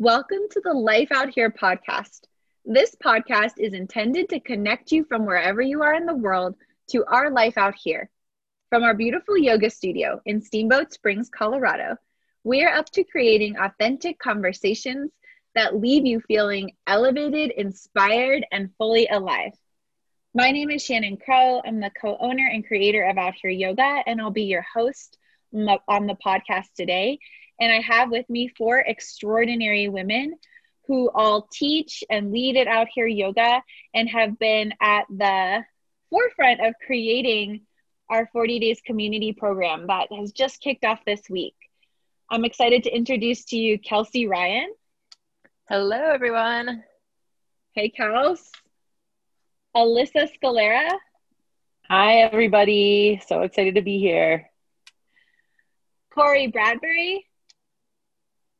Welcome to the Life Out Here podcast. This podcast is intended to connect you from wherever you are in the world to our life out here. From our beautiful yoga studio in Steamboat Springs, Colorado, we are up to creating authentic conversations that leave you feeling elevated, inspired, and fully alive. My name is Shannon Crow. I'm the co owner and creator of Out Here Yoga, and I'll be your host on the podcast today. And I have with me four extraordinary women who all teach and lead it Out Here Yoga and have been at the forefront of creating our 40 Days community program that has just kicked off this week. I'm excited to introduce to you Kelsey Ryan. Hello, everyone. Hey, Kels. Alyssa Scalera. Hi, everybody. So excited to be here. Corey Bradbury.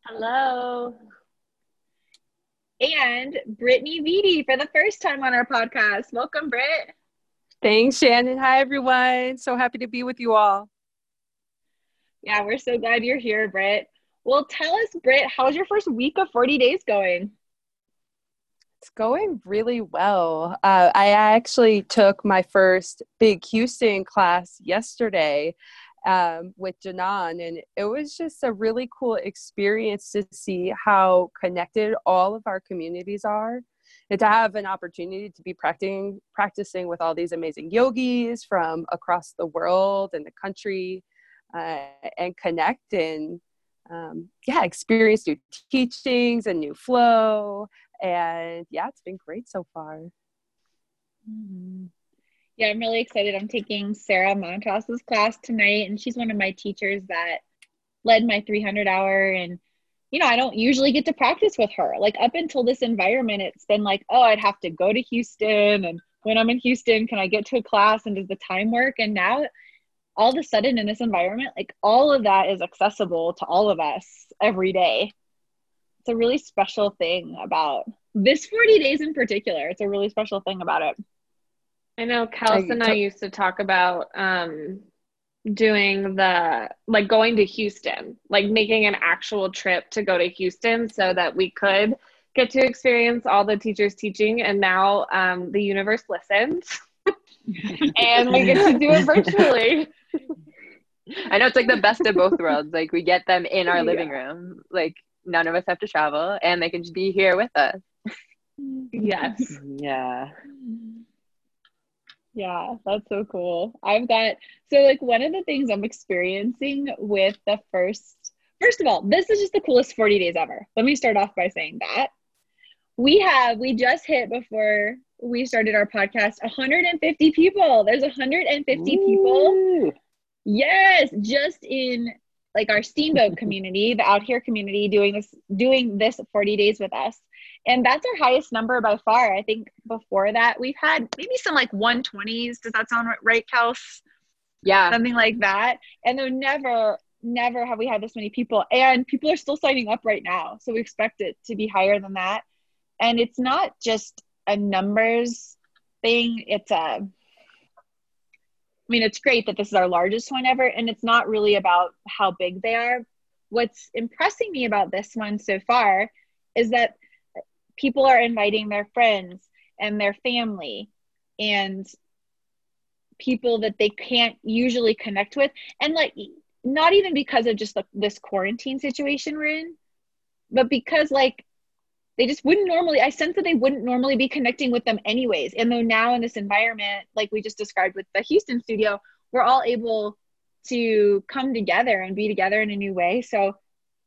Hello. And Brittany Vitti for the first time on our podcast. Welcome, Britt. Thanks, Shannon. Hi, everyone. So happy to be with you all. Yeah, we're so glad you're here, Britt. Well, tell us, Britt, how's your first week of 40 days going? It's going really well. Uh, I actually took my first big Houston class yesterday um, with Janan, and it was just a really cool experience to see how connected all of our communities are. And to have an opportunity to be practicing practicing with all these amazing yogis from across the world and the country uh, and connect and um, yeah, experience new teachings and new flow. And yeah, it's been great so far. Mm-hmm. Yeah, I'm really excited. I'm taking Sarah Montros's class tonight, and she's one of my teachers that led my 300 hour. And, you know, I don't usually get to practice with her. Like, up until this environment, it's been like, oh, I'd have to go to Houston. And when I'm in Houston, can I get to a class and does the time work? And now all of a sudden in this environment, like all of that is accessible to all of us every day. It's a really special thing about this 40 days in particular. It's a really special thing about it. I know Kels and I used to talk about um, doing the like going to Houston, like making an actual trip to go to Houston so that we could get to experience all the teachers teaching. And now um, the universe listens. and we get to do it virtually. I know it's like the best of both worlds. Like we get them in our living yeah. room. Like none of us have to travel and they can just be here with us. Yes. yeah. Yeah, that's so cool. I've got so like one of the things I'm experiencing with the first first of all, this is just the coolest 40 days ever. Let me start off by saying that. We have we just hit before we started our podcast 150 people. There's 150 Ooh. people. Yes, just in like our steamboat community, the out here community doing this doing this 40 days with us. And that's our highest number by far. I think before that we've had maybe some like 120s. Does that sound right, Kels? Yeah. Something like that. And then never never have we had this many people and people are still signing up right now. So we expect it to be higher than that. And it's not just a numbers thing. It's a, mean, it's great that this is our largest one ever, and it's not really about how big they are. What's impressing me about this one so far is that people are inviting their friends and their family and people that they can't usually connect with and like not even because of just the, this quarantine situation we're in but because like they just wouldn't normally i sense that they wouldn't normally be connecting with them anyways. And though now in this environment like we just described with the houston studio we're all able to come together and be together in a new way. So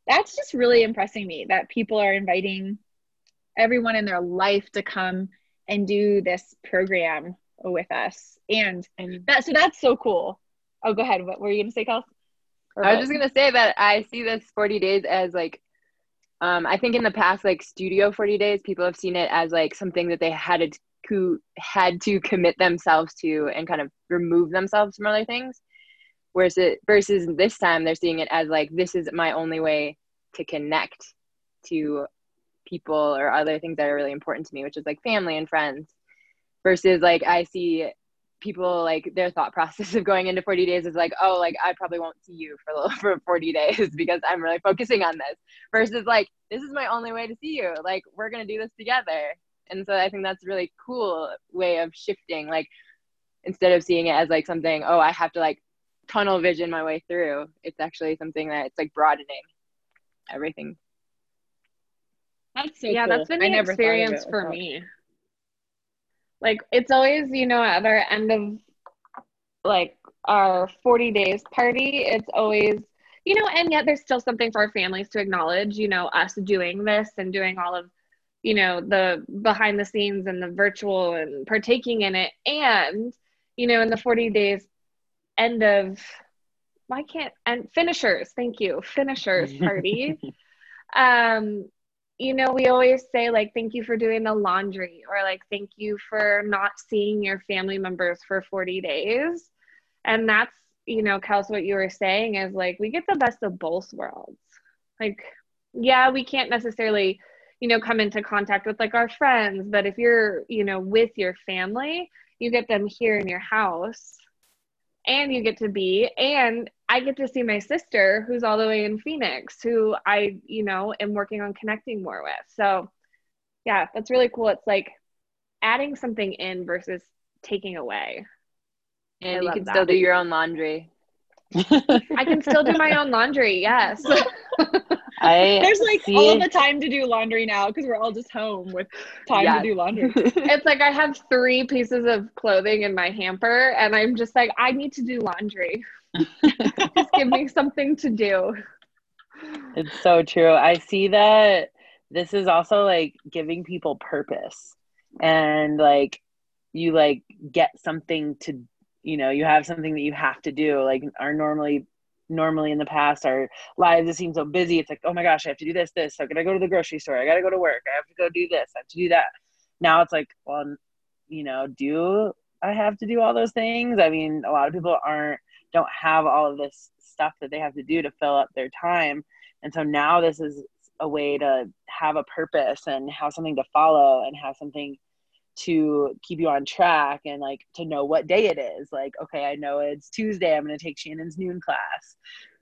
that's just really impressing me that people are inviting everyone in their life to come and do this program with us. And and that so that's so cool. Oh go ahead. What were you gonna say Kels? I was just gonna say that I see this 40 days as like um, I think in the past, like Studio 40 Days, people have seen it as like something that they had to who had to commit themselves to and kind of remove themselves from other things. Whereas it versus this time, they're seeing it as like this is my only way to connect to people or other things that are really important to me, which is like family and friends. Versus like I see people like their thought process of going into 40 days is like oh like i probably won't see you for for 40 days because i'm really focusing on this versus like this is my only way to see you like we're gonna do this together and so i think that's a really cool way of shifting like instead of seeing it as like something oh i have to like tunnel vision my way through it's actually something that it's like broadening everything That's so yeah, cool. that's been I the never thought of it experience for me. Like it's always, you know, at our end of like our 40 days party, it's always, you know, and yet there's still something for our families to acknowledge, you know, us doing this and doing all of, you know, the behind the scenes and the virtual and partaking in it. And, you know, in the 40 days end of why can't and finishers, thank you, finishers party. um you know, we always say, like, thank you for doing the laundry, or like, thank you for not seeing your family members for 40 days. And that's, you know, Kels, what you were saying is like, we get the best of both worlds. Like, yeah, we can't necessarily, you know, come into contact with like our friends, but if you're, you know, with your family, you get them here in your house and you get to be and i get to see my sister who's all the way in phoenix who i you know am working on connecting more with. So yeah that's really cool. It's like adding something in versus taking away. And you can that. still do your own laundry i can still do my own laundry yes I There's like all it- the time to do laundry now because we're all just home with time Yes. to do laundry. it's like i have three pieces of clothing in my hamper and i'm just like i need to do laundry just give me something to do It's so true. I see that this is also like giving people purpose and like you like get something to you know, you have something that you have to do. Like our normally normally in the past our lives just seem so busy. It's like, oh my gosh, I have to do this, this. I gotta go to the grocery store, I gotta go to work, I have to go do this, I have to do that. Now it's like, well, you know, do I have to do all those things? I mean, a lot of people aren't don't have all of this stuff that they have to do to fill up their time. And so now this is a way to have a purpose and have something to follow and have something to keep you on track and like to know what day it is. Like, okay, I know it's Tuesday, I'm going to take Shannon's noon class.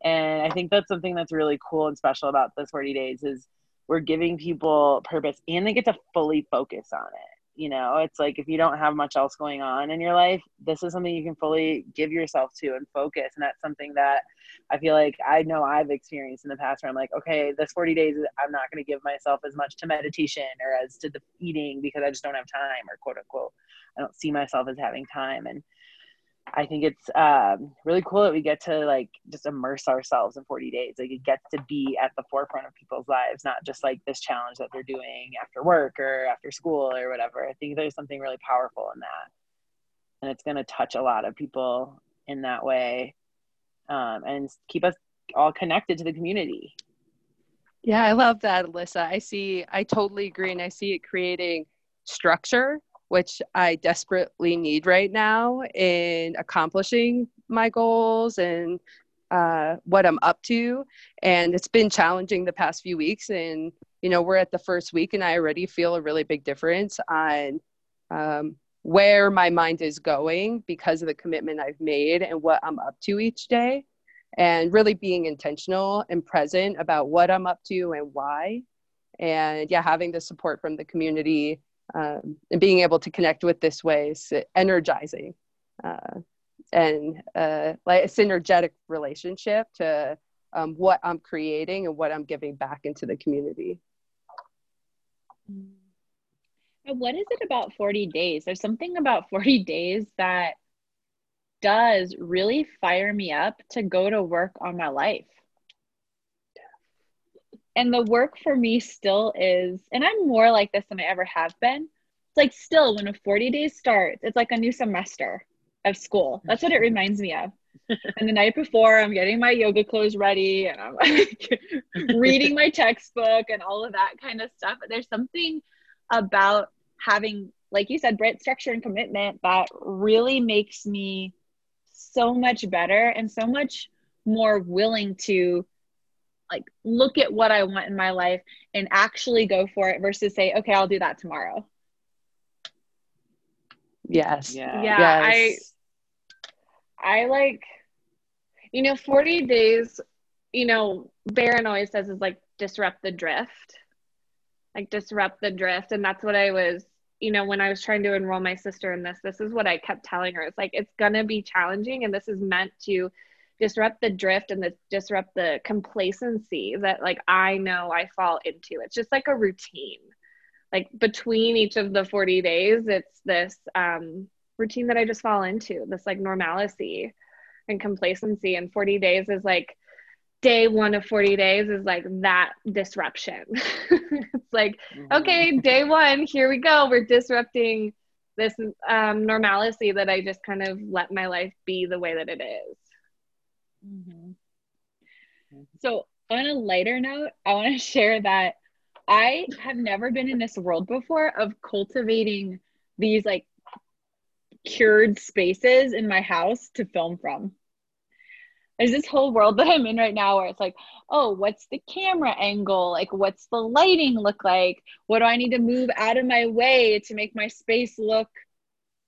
And I think that's something that's really cool and special about this 40 days is we're giving people purpose and they get to fully focus on it. You know, it's like if you don't have much else going on in your life, this is something you can fully give yourself to and focus. And that's something that I feel like I know I've experienced in the past where I'm like, okay, this 40 days, I'm not going to give myself as much to meditation or as to the eating because I just don't have time or quote unquote, I don't see myself as having time. And I think it's um, really cool that we get to like just immerse ourselves in 40 days. Like it gets to be at the forefront of people's lives, not just like this challenge that they're doing after work or after school or whatever. I think there's something really powerful in that. And it's going to touch a lot of people in that way um, and keep us all connected to the community. Yeah, I love that, Alyssa. I see, I totally agree. And I see it creating structure, which I desperately need right now in accomplishing my goals and uh, what I'm up to. And it's been challenging the past few weeks. And, you know, we're at the first week, and I already feel a really big difference on um, where my mind is going because of the commitment I've made and what I'm up to each day and really being intentional and present about what I'm up to and why. And yeah, having the support from the community um, and being able to connect with this way is energizing uh, and uh, like a synergetic relationship to um, what I'm creating and what I'm giving back into the community. And What is it about 40 days? There's something about 40 days that does really fire me up to go to work on my life. And the work for me still is, and I'm more like this than I ever have been. It's like still when a 40 days starts, it's like a new semester of school. That's what it reminds me of. And the night before, I'm getting my yoga clothes ready and I'm like reading my textbook and all of that kind of stuff. But there's something about having, like you said, Britt, structure and commitment that really makes me so much better and so much more willing to like look at what I want in my life and actually go for it versus say, okay, I'll do that tomorrow. Yes. Yeah. Yeah, Yes. I like, you know, 40 days, you know, Baron always says is like disrupt the drift, like disrupt the drift. And that's what I was, you know, when I was trying to enroll my sister in this, this is what I kept telling her. It's like, it's going to be challenging. And this is meant to disrupt the drift and the disrupt the complacency that like I know I fall into. It's just like a routine. Like between each of the 40 days, it's this um, routine that I just fall into, this like normalcy and complacency. And 40 days is like day one of 40 days is like that disruption. it's like, mm-hmm. okay, day one, here we go. We're disrupting this um, normalcy that I just kind of let my life be the way that it is. Mm-hmm. So, on a lighter note, I want to share that I have never been in this world before of cultivating these like cured spaces in my house to film from. There's this whole world that I'm in right now where it's like, oh, what's the camera angle? Like, what's the lighting look like? What do I need to move out of my way to make my space look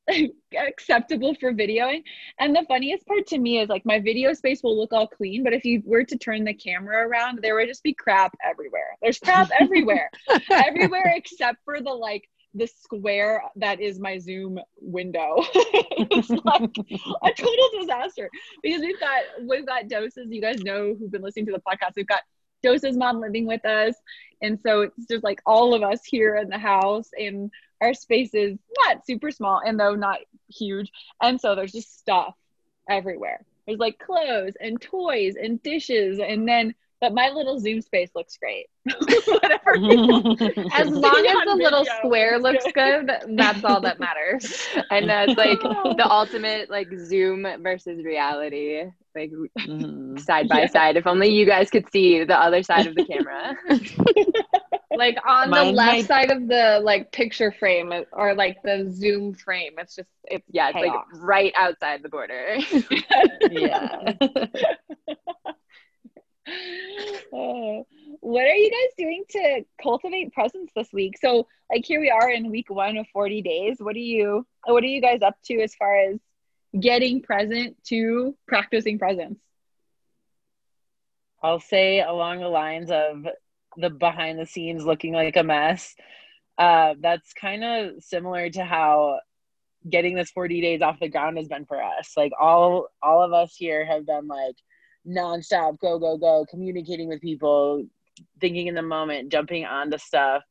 acceptable for videoing. And the funniest part to me is like my video space will look all clean, but if you were to turn the camera around, there would just be crap everywhere. There's crap everywhere, everywhere except for the like the square that is my Zoom window. it's like a total disaster because we've got we've got doses. You guys know who've been listening to the podcast. We've got doses mom living with us, and so it's just like all of us here in the house and our space is not super small and though not huge. And so there's just stuff everywhere. There's like clothes and toys and dishes and then but my little Zoom space looks great. Whatever. as long as the little square looks good, that's all that matters. And that's like the ultimate like Zoom versus reality, like mm-hmm. side by yeah. side. If only you guys could see the other side of the camera like on Mine the left might... side of the like picture frame or like the zoom frame it's just it's yeah it's like right outside the border yeah uh, what are you guys doing to cultivate presence this week so like here we are in week one of 40 days what are you what are you guys up to as far as getting present to practicing presence I'll say along the lines of the behind the scenes looking like a mess. Uh, that's kind of similar to how getting this 40 days off the ground has been for us. Like all all of us here have been like nonstop, go go go, communicating with people, thinking in the moment, jumping onto stuff.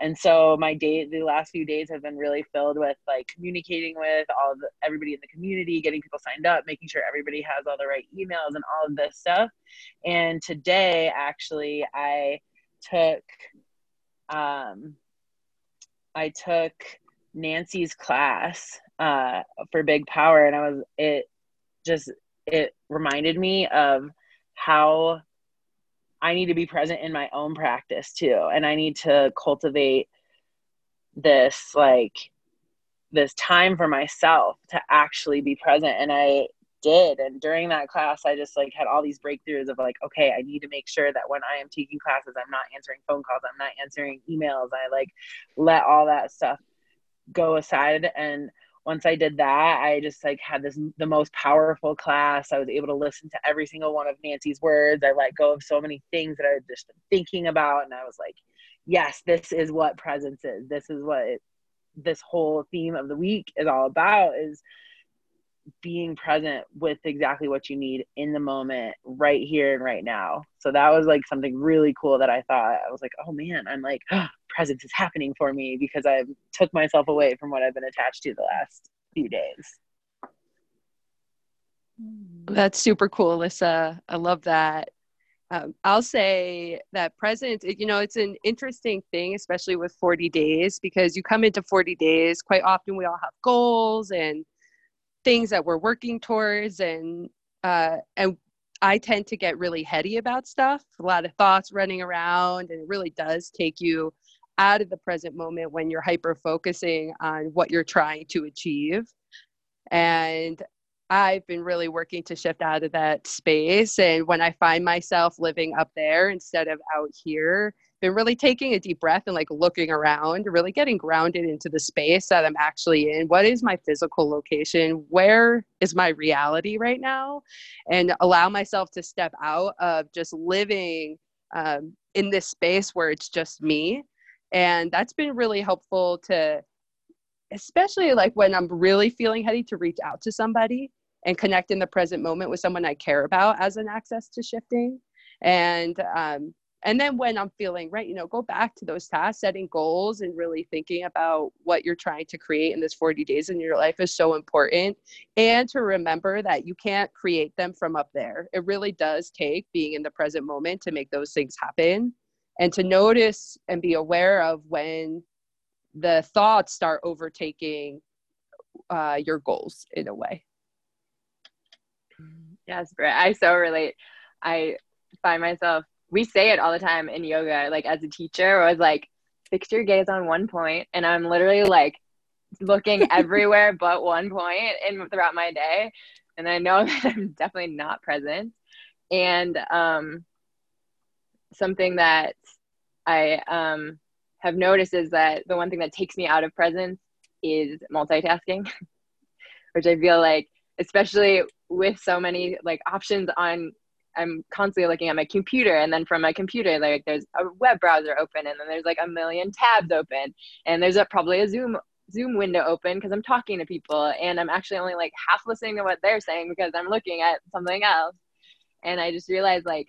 And so my day, the last few days have been really filled with like communicating with all the everybody in the community, getting people signed up, making sure everybody has all the right emails and all of this stuff. And today, actually, I took um, I took Nancy's class uh, for Big Power, and I was it just it reminded me of how I need to be present in my own practice too, and I need to cultivate this like this time for myself to actually be present. And i did. And during that class i just like had all these breakthroughs of like okay i need to make sure that when i am taking classes i'm not answering phone calls. I'm not answering emails. I like let all that stuff go aside. And once i did that i just like had this the most powerful class. I was able to listen to every single one of nancy's words. I let go of so many things that i had just been thinking about and i was like yes this is what presence is. This is what it, this whole theme of the week is all about is being present with exactly what you need in the moment right here and right now. So that was like something really cool that i thought. I was like oh man i'm like oh, presence is happening for me because i took myself away from what i've been attached to the last few days. That's super cool alyssa. I love that. Um, I'll say that presence, you know, it's an interesting thing, especially with 40 days, because you come into 40 days, quite often we all have goals and things that we're working towards and uh, and I tend to get really heady about stuff, a lot of thoughts running around, and it really does take you out of the present moment when you're hyper focusing on what you're trying to achieve. And I've been really working to shift out of that space. And when I find myself living up there instead of out here, been really taking a deep breath and like looking around, really getting grounded into the space that I'm actually in. What is my physical location? Where is my reality right now? And allow myself to step out of just living um, in this space where it's just me. And that's been really helpful to, especially like when I'm really feeling heady, to reach out to somebody and connect in the present moment with someone I care about as an access to shifting. And um, and then when i'm feeling right you know go back to those tasks setting goals and really thinking about what you're trying to create in this 40 days in your life is so important. And to remember that you can't create them from up there. It really does take being in the present moment to make those things happen. And to notice and be aware of when the thoughts start overtaking uh, your goals in a way. Yes i so relate. I find myself we say it all the time in yoga, like as a teacher, was like, fix your gaze on one point, and I'm literally like looking everywhere but one point in throughout my day, and I know that I'm definitely not present. And um, something that I um, have noticed is that the one thing that takes me out of presence is multitasking, which I feel like, especially with so many like options on I'm constantly looking at my computer and then from my computer like there's a web browser open and then there's like a million tabs open and there's a, probably a Zoom Zoom window open because I'm talking to people and I'm actually only like half listening to what they're saying because I'm looking at something else. And I just realized like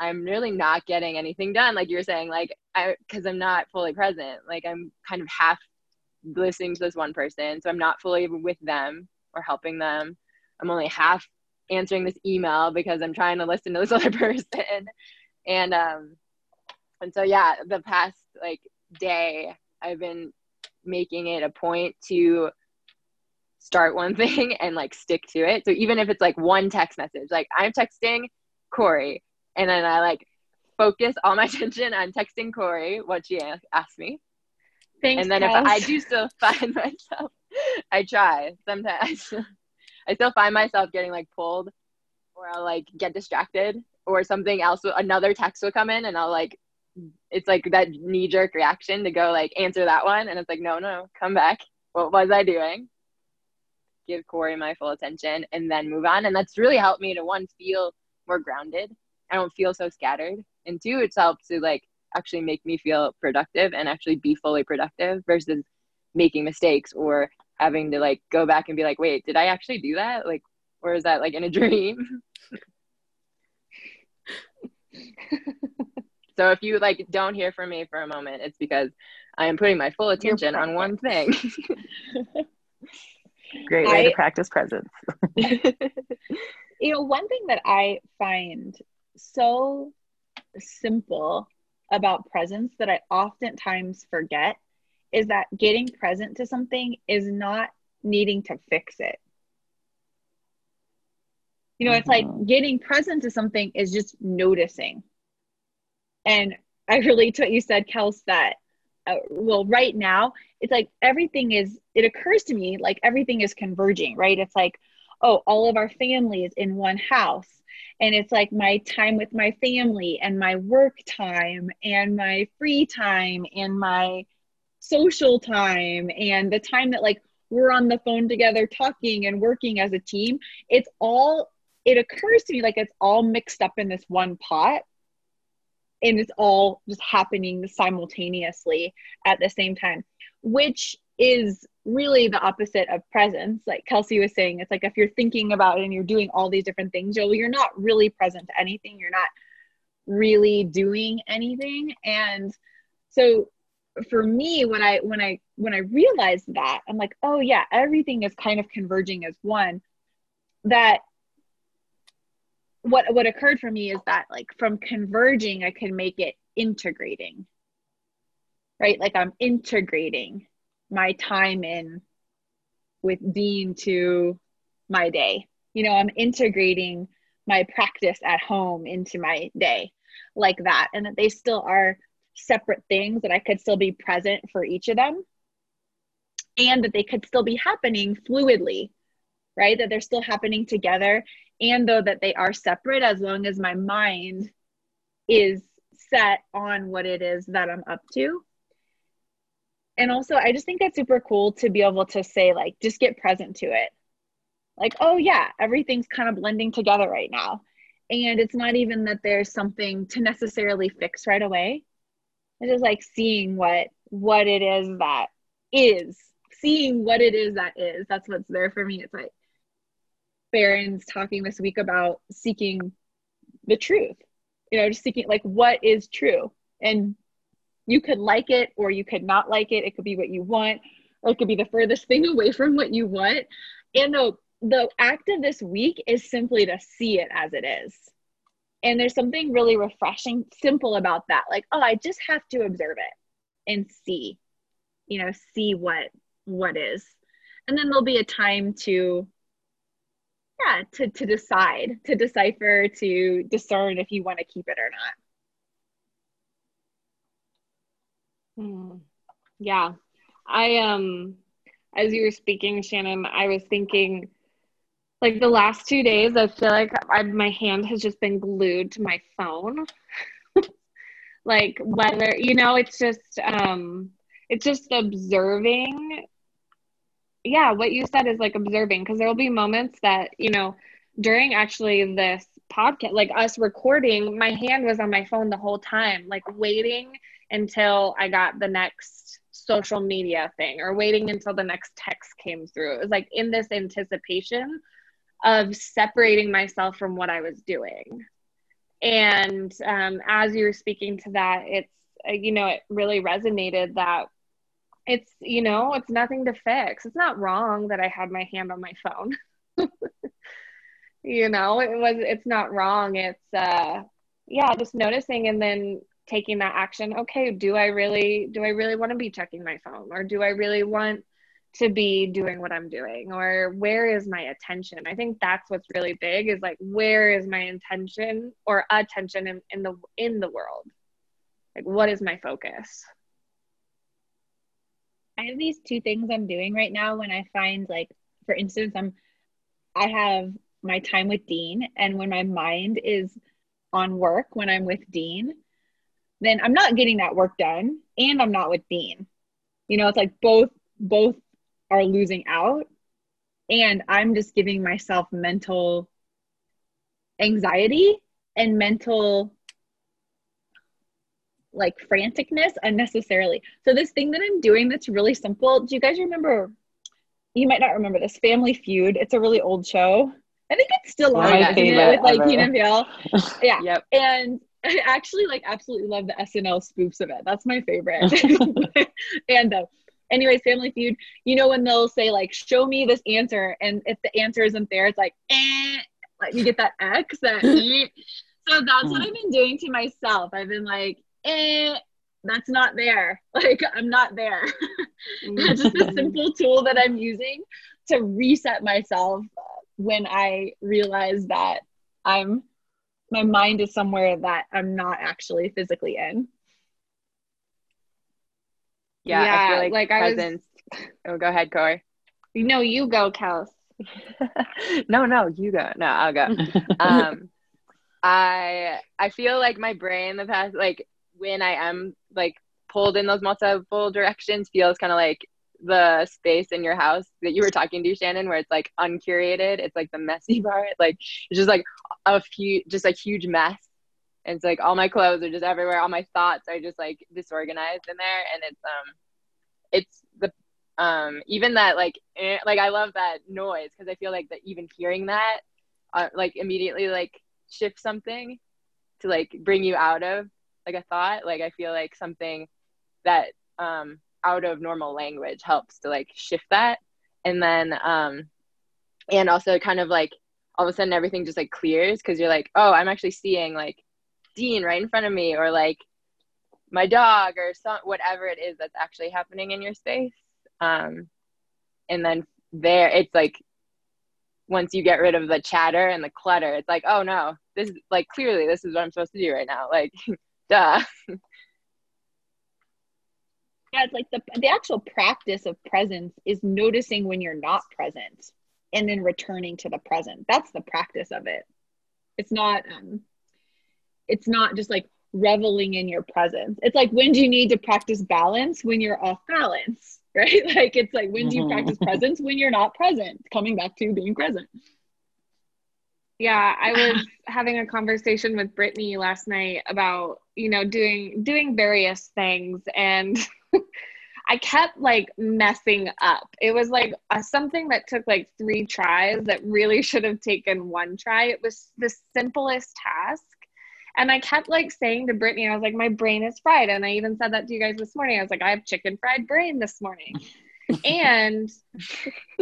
I'm really not getting anything done like you're saying like I cuz I'm not fully present. Like I'm kind of half listening to this one person so I'm not fully with them or helping them. I'm only half answering this email because I'm trying to listen to this other person. And um and so yeah, the past like day I've been making it a point to start one thing and like stick to it. So even if it's like one text message, like I'm texting Corey and then I like focus all my attention on texting Corey what she asked me. Thanks, and then Kels. if I do still find myself, I try sometimes. I still find myself getting like pulled or I'll like get distracted or something else another text will come in and I'll like it's like that knee jerk reaction to go like answer that one and it's like no no come back. What was I doing? Give Corey my full attention and then move on. And that's really helped me to one feel more grounded. I don't feel so scattered. And two it's helped to like actually make me feel productive and actually be fully productive versus making mistakes or having to like go back and be like, wait, did I actually do that? Like, or is that like in a dream? so if you like don't hear from me for a moment, it's because I am putting my full attention on one thing. Great way I- to practice presence. you know, one thing that I find so simple about presence that I oftentimes forget is that getting present to something is not needing to fix it. You know, it's like Mhm. getting present to something is just noticing. And I relate to what you said, Kels, that, uh, well, right now, it's like everything is, it occurs to me like everything is converging, right? It's like, oh, all of our family is in one house. And it's like my time with my family and my work time and my free time and my social time and the time that like we're on the phone together talking and working as a team. It's all, it occurs to me like it's all mixed up in this one pot and it's all just happening simultaneously at the same time, which is really the opposite of presence. Like Kelsey was saying, it's like if you're thinking about it and you're doing all these different things, you're, you're not really present to anything. You're not really doing anything. And so for me, when I when I when I realized that, I'm like, oh yeah, everything is kind of converging as one. That what what occurred for me is that like from converging i can make it integrating right like i'm integrating my time in with dean to my day you know i'm integrating my practice at home into my day like that and that they still are separate things that i could still be present for each of them and that they could still be happening fluidly right that they're still happening together and though that they are separate as long as my mind is set on what it is that I'm up to. And also, I just think that's super cool to be able to say, like, just get present to it. Like, oh, yeah, everything's kind of blending together right now. And it's not even that there's something to necessarily fix right away. It's just like seeing what what it is that is, seeing what it is that is. That's what's there for me. It's like Baron's talking this week about seeking the truth you know just seeking like what is true and you could like it or you could not like it it could be what you want or it could be the furthest thing away from what you want and the the act of this week is simply to see it as it is and there's something really refreshing simple about that like oh i just have to observe it and see you know see what what is. And then there'll be a time to yeah to, to decide to decipher to discern if you want to keep it or not. Hmm. yeah. I um as you were speaking shannon i was thinking like the last two days i feel like I, my hand has just been glued to my phone like whether you know it's just um it's just observing yeah, what you said is like observing because there will be moments that, you know, during actually this podcast, like us recording, my hand was on my phone the whole time, like waiting until I got the next social media thing or waiting until the next text came through. It was like in this anticipation of separating myself from what I was doing. And um, as you were speaking to that, it's, uh, you know, it really resonated that it's you know it's nothing to fix. It's not wrong that i had my hand on my phone. You know it was it's not wrong. It's uh yeah just noticing and then taking that action. Okay do i really do i really want to be checking my phone? Or do i really want to be doing what i'm doing or where is my attention? I think that's what's really big is like where is my intention or attention in, in the in the world? Like what is my focus? I have these two things I'm doing right now when I find like for instance I'm I have my time with Dean and when my mind is on work when I'm with Dean then I'm not getting that work done and I'm not with Dean. You know, it's like both both are losing out and I'm just giving myself mental anxiety and mental like franticness unnecessarily. So this thing that I'm doing that's really simple. Do you guys remember? You might not remember this Family Feud. It's a really old show. I think it's still on it, with like Keenan and Peele. Yeah. yep. And I actually like absolutely love the SNL spoofs of it. That's my favorite. and uh, anyways, Family Feud. You know when they'll say like, "Show me this answer," and if the answer isn't there, it's like, eh, like you get that X. That eh. so that's what I've been doing to myself. I've been like, eh, that's not there. Like, I'm not there. That's just a simple tool that I'm using to reset myself when I realize that I'm, my mind is somewhere that I'm not actually physically in. Yeah, yeah I feel like, like presence. I was, oh, go ahead, Corey. No, you go, Kels. no, no, you go. No, I'll go. um, I I feel like my brain the past like when I am like pulled in those multiple directions feels kind of like the space in your house that you were talking to Shannon where it's like uncurated it's like the messy part like it's just like a few just like huge mess and it's like all my clothes are just everywhere. All my thoughts are just like disorganized in there. And it's um it's the um even that like eh, like I love that noise because I feel like that even hearing that uh, like immediately like shift something to like bring you out of like a thought. Like i feel like something that um out of normal language helps to like shift that. And then um and also kind of like all of a sudden everything just like clears because you're like oh i'm actually seeing like dean right in front of me or like my dog or some whatever it is that's actually happening in your space um and then there it's like once you get rid of the chatter and the clutter it's like oh no this is like clearly this is what i'm supposed to do right now like duh. Yeah, it's like the the actual practice of presence is noticing when you're not present and then returning to the present. That's the practice of it. It's not um it's not just like reveling in your presence. It's like when do you need to practice balance when you're off balance, right? Like it's like when do you practice Mm-hmm. presence when you're not present? Coming back to being present. Yeah, I was having a conversation with Brittany last night about, you know, doing doing various things and I kept like messing up. It was like uh, something that took like 3 tries that really should have taken one try. It was the simplest task. And I kept like saying to Brittany, I was like, my brain is fried. And I even said that to you guys this morning. I was like, I have chicken fried brain this morning. and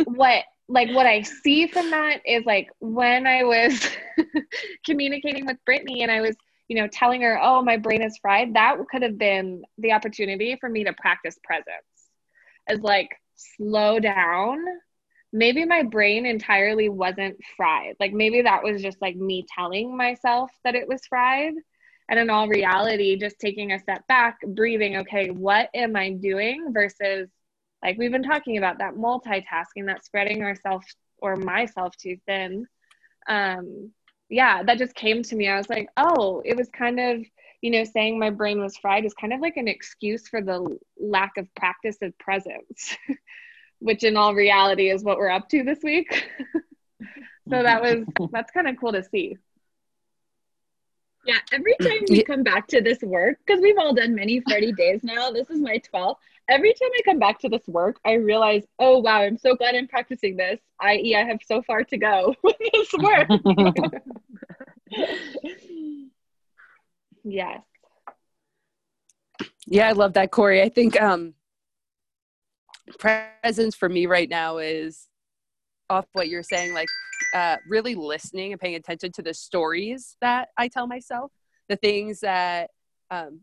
what like what I see from that is like when I was communicating with Brittany and I was, you know, telling her, oh, my brain is fried, that could have been the opportunity for me to practice presence. As like slow down. Maybe my brain entirely wasn't fried. Like maybe that was just like me telling myself that it was fried. And in all reality, just taking a step back, breathing, okay, what am I doing versus like we've been talking about that multitasking that spreading ourselves or myself too thin um yeah that just came to me i was like oh it was kind of you know saying my brain was fried is kind of like an excuse for the lack of practice of presence which in all reality is what we're up to this week so that was that's kind of cool to see Yeah, every time we come back to this work, because we've all done many 30 days now, this is my 12th. Every time I come back to this work, I realize, oh wow, I'm so glad I'm practicing this, i.e., I have so far to go with this work. yes Yeah, I love that, Corey. I think um, presence for me right now is off what you're saying, like uh, really listening and paying attention to the stories that I tell myself, the things that um,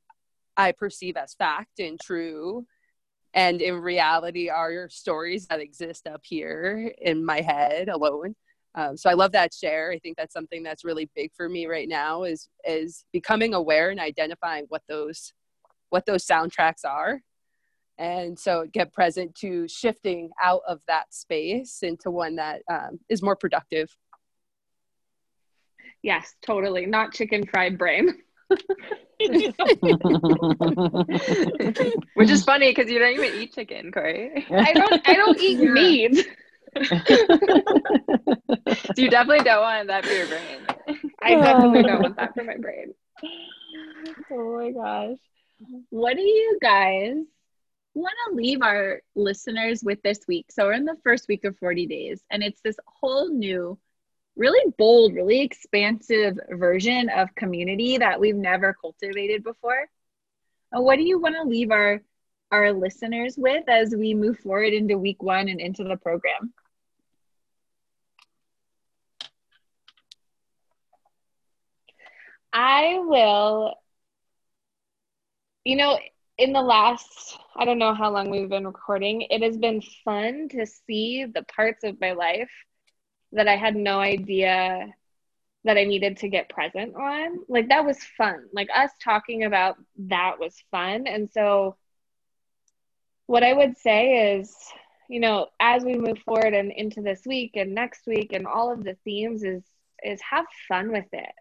I perceive as fact and true, and in reality are stories that exist up here in my head alone. Um, so I love that share. I think that's something that's really big for me right now is is becoming aware and identifying what those what those soundtracks are and so get present to shifting out of that space into one that um, is more productive yes totally not chicken fried brain Which is funny because you don't even eat chicken, Corey. i don't i don't eat Yeah. meat So you definitely don't want that for your brain. i definitely don't want that for my brain oh my gosh. What do you guys want to leave our listeners with this week? So we're in the first week of 40 days, and it's this whole new, really bold, really expansive version of community that we've never cultivated before. And what do you want to leave our our listeners with as we move forward into week one and into the program? I will, you know, in the last, I don't know how long we've been recording, it has been fun to see the parts of my life that I had no idea that I needed to get present on. Like, that was fun. Like, us talking about that was fun. And so, what I would say is, you know, as we move forward and into this week and next week and all of the themes is is have fun with it.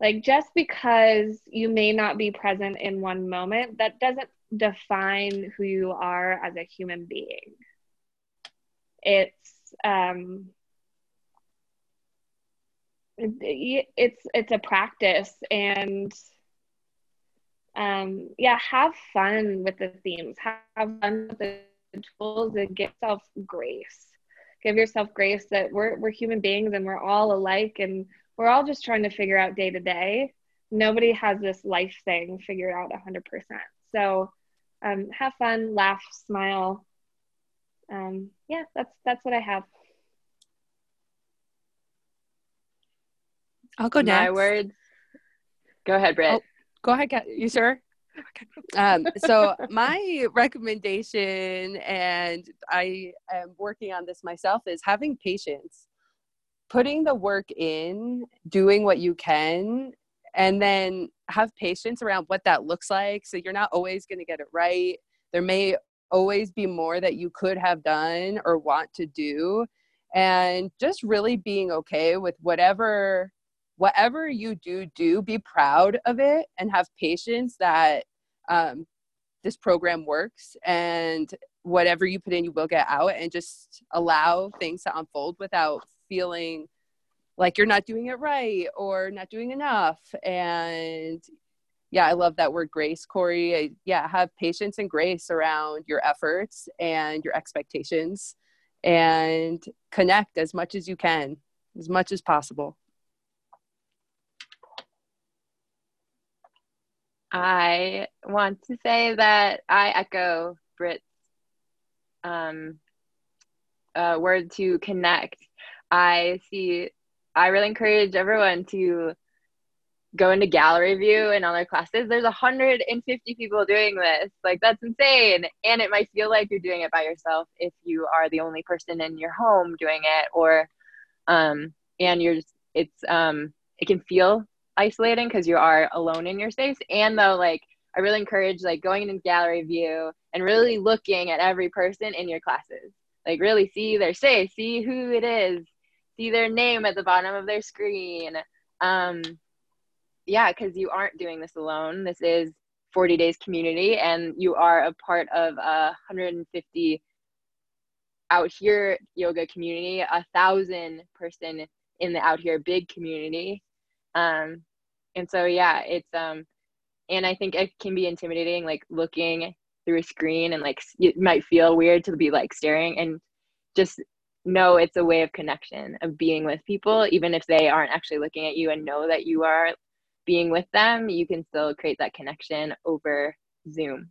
Like just because you may not be present in one moment, that doesn't define who you are as a human being. It's um it's it's a practice and um yeah have fun with the themes have fun with the tools and give yourself grace give yourself grace that we're we're human beings and we're all alike and we're all just trying to figure out day to day nobody has this life thing figured out 100% so um, have fun laugh smile um, yeah that's that's what i have i'll go next My words. Go ahead, Britt. Oh. go ahead Kat. you sure um, so my recommendation and i am working on this myself is having patience putting the work in doing what you can and then have patience around what that looks like. So you're not always going to get it right. There may always be more that you could have done or want to do. And just really being okay with whatever whatever you do, do be proud of it and have patience that um, this program works and whatever you put in, you will get out and just allow things to unfold without feeling like you're not doing it right or not doing enough. And yeah, I love that word grace, Corey. I, yeah, have patience and grace around your efforts and your expectations and connect as much as you can, as much as possible. I want to say that I echo Britt's um, uh, word to connect. I see, I really encourage everyone to go into gallery view in other classes. There's 150 people doing this. Like, that's insane. And it might feel like you're doing it by yourself if you are the only person in your home doing it, or, um, and you're just, it's, um, it can feel isolating because you are alone in your space. And though, like, I really encourage like going into gallery view and really looking at every person in your classes. Like really see their face, see who it is, see their name at the bottom of their screen. Um, yeah, because you aren't doing this alone. This is 40 Days community, and you are a part of a 150 out here yoga community, a thousand person in the out here big community. Um, and so yeah, it's um, and I think it can be intimidating, like looking through a screen and like it might feel weird to be like staring and just know it's a way of connection of being with people. Even if they aren't actually looking at you and know that you are being with them you can still create that connection over zoom.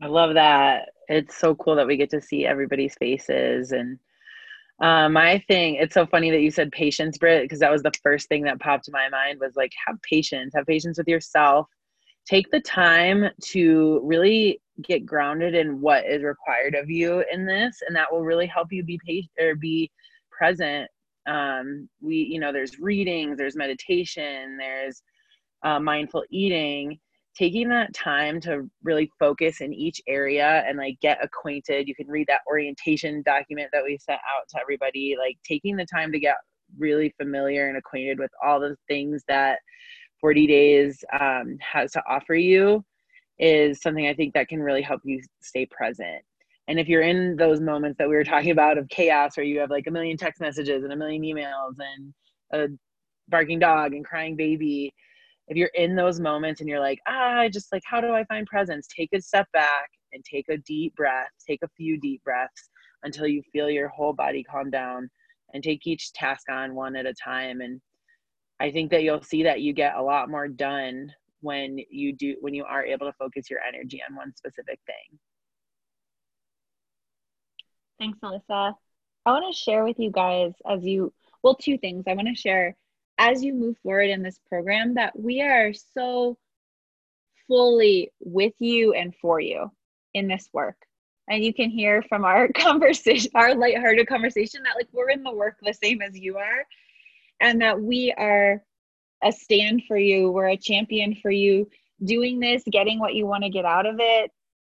I love that. It's so cool that we get to see everybody's faces. And uh, my thing, it's so funny that you said patience, Britt, because that was the first thing that popped to my mind was like, have patience, have patience with yourself. Take the time to really get grounded in what is required of you in this, and that will really help you be patient or be present. Um, we, you know, there's readings, there's meditation, there's uh, mindful eating. Taking that time to really focus in each area and like get acquainted. You can read that orientation document that we sent out to everybody. Like taking the time to get really familiar and acquainted with all the things that 40 days um, has to offer you is something i think that can really help you stay present and if you're in those moments that we were talking about of chaos where you have like a million text messages and a million emails and a barking dog and crying baby if you're in those moments and you're like, ah, just like, how do I find presence? Take a step back and take a deep breath, take a few deep breaths until you feel your whole body calm down and take each task on one at a time. And I think that you'll see that you get a lot more done when you do, when you are able to focus your energy on one specific thing. Thanks, Melissa. I want to share with you guys as you, well, two things. I want to share as you move forward in this program that we are so fully with you and for you in this work. And you can hear from our conversation, our lighthearted conversation, that like we're in the work the same as you are, and that we are a stand for you, we're a champion for you, doing this, getting what you want to get out of it,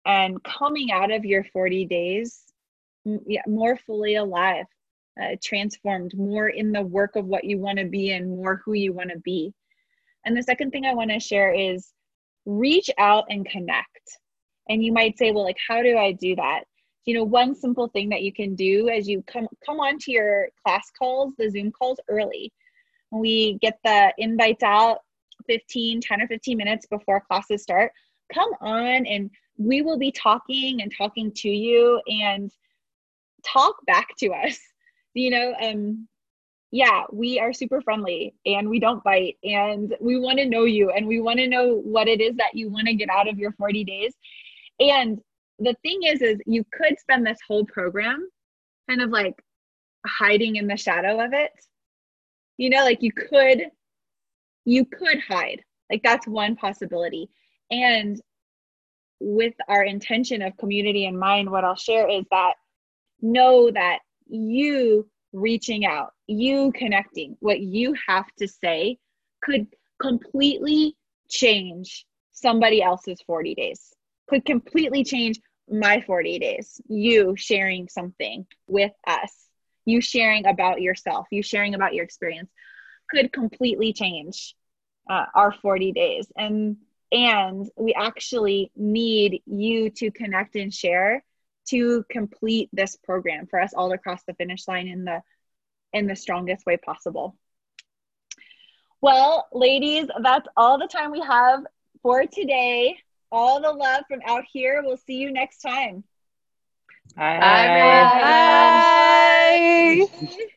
and coming out of your 40 days yeah, more fully alive uh, transformed, more in the work of what you want to be and more who you want to be. And the second thing I want to share is reach out and connect. And you might say, well, like, how do I do that? You know, one simple thing that you can do as you come come onto your class calls, the Zoom calls early. We get the invites out 15, 10 or 15 minutes before classes start. Come on and we will be talking and talking to you and talk back to us you know um yeah we are super friendly and we don't bite and we want to know you and we want to know what it is that you want to get out of your 40 days and the thing is is you could spend this whole program kind of like hiding in the shadow of it you know like you could you could hide. Like that's one possibility. And with our intention of community in mind what i'll share is that know that you reaching out, you connecting, what you have to say could completely change somebody else's 40 days, could completely change my 40 days. You sharing something with us you sharing about yourself, you sharing about your experience could completely change uh, our 40 days. And and we actually need you to connect and share to complete this program for us all to cross the finish line in the in the strongest way possible. Well, ladies, that's all the time we have for today. All the love from out here. We'll see you next time. Bye. Bye, everyone. Bye. Bye.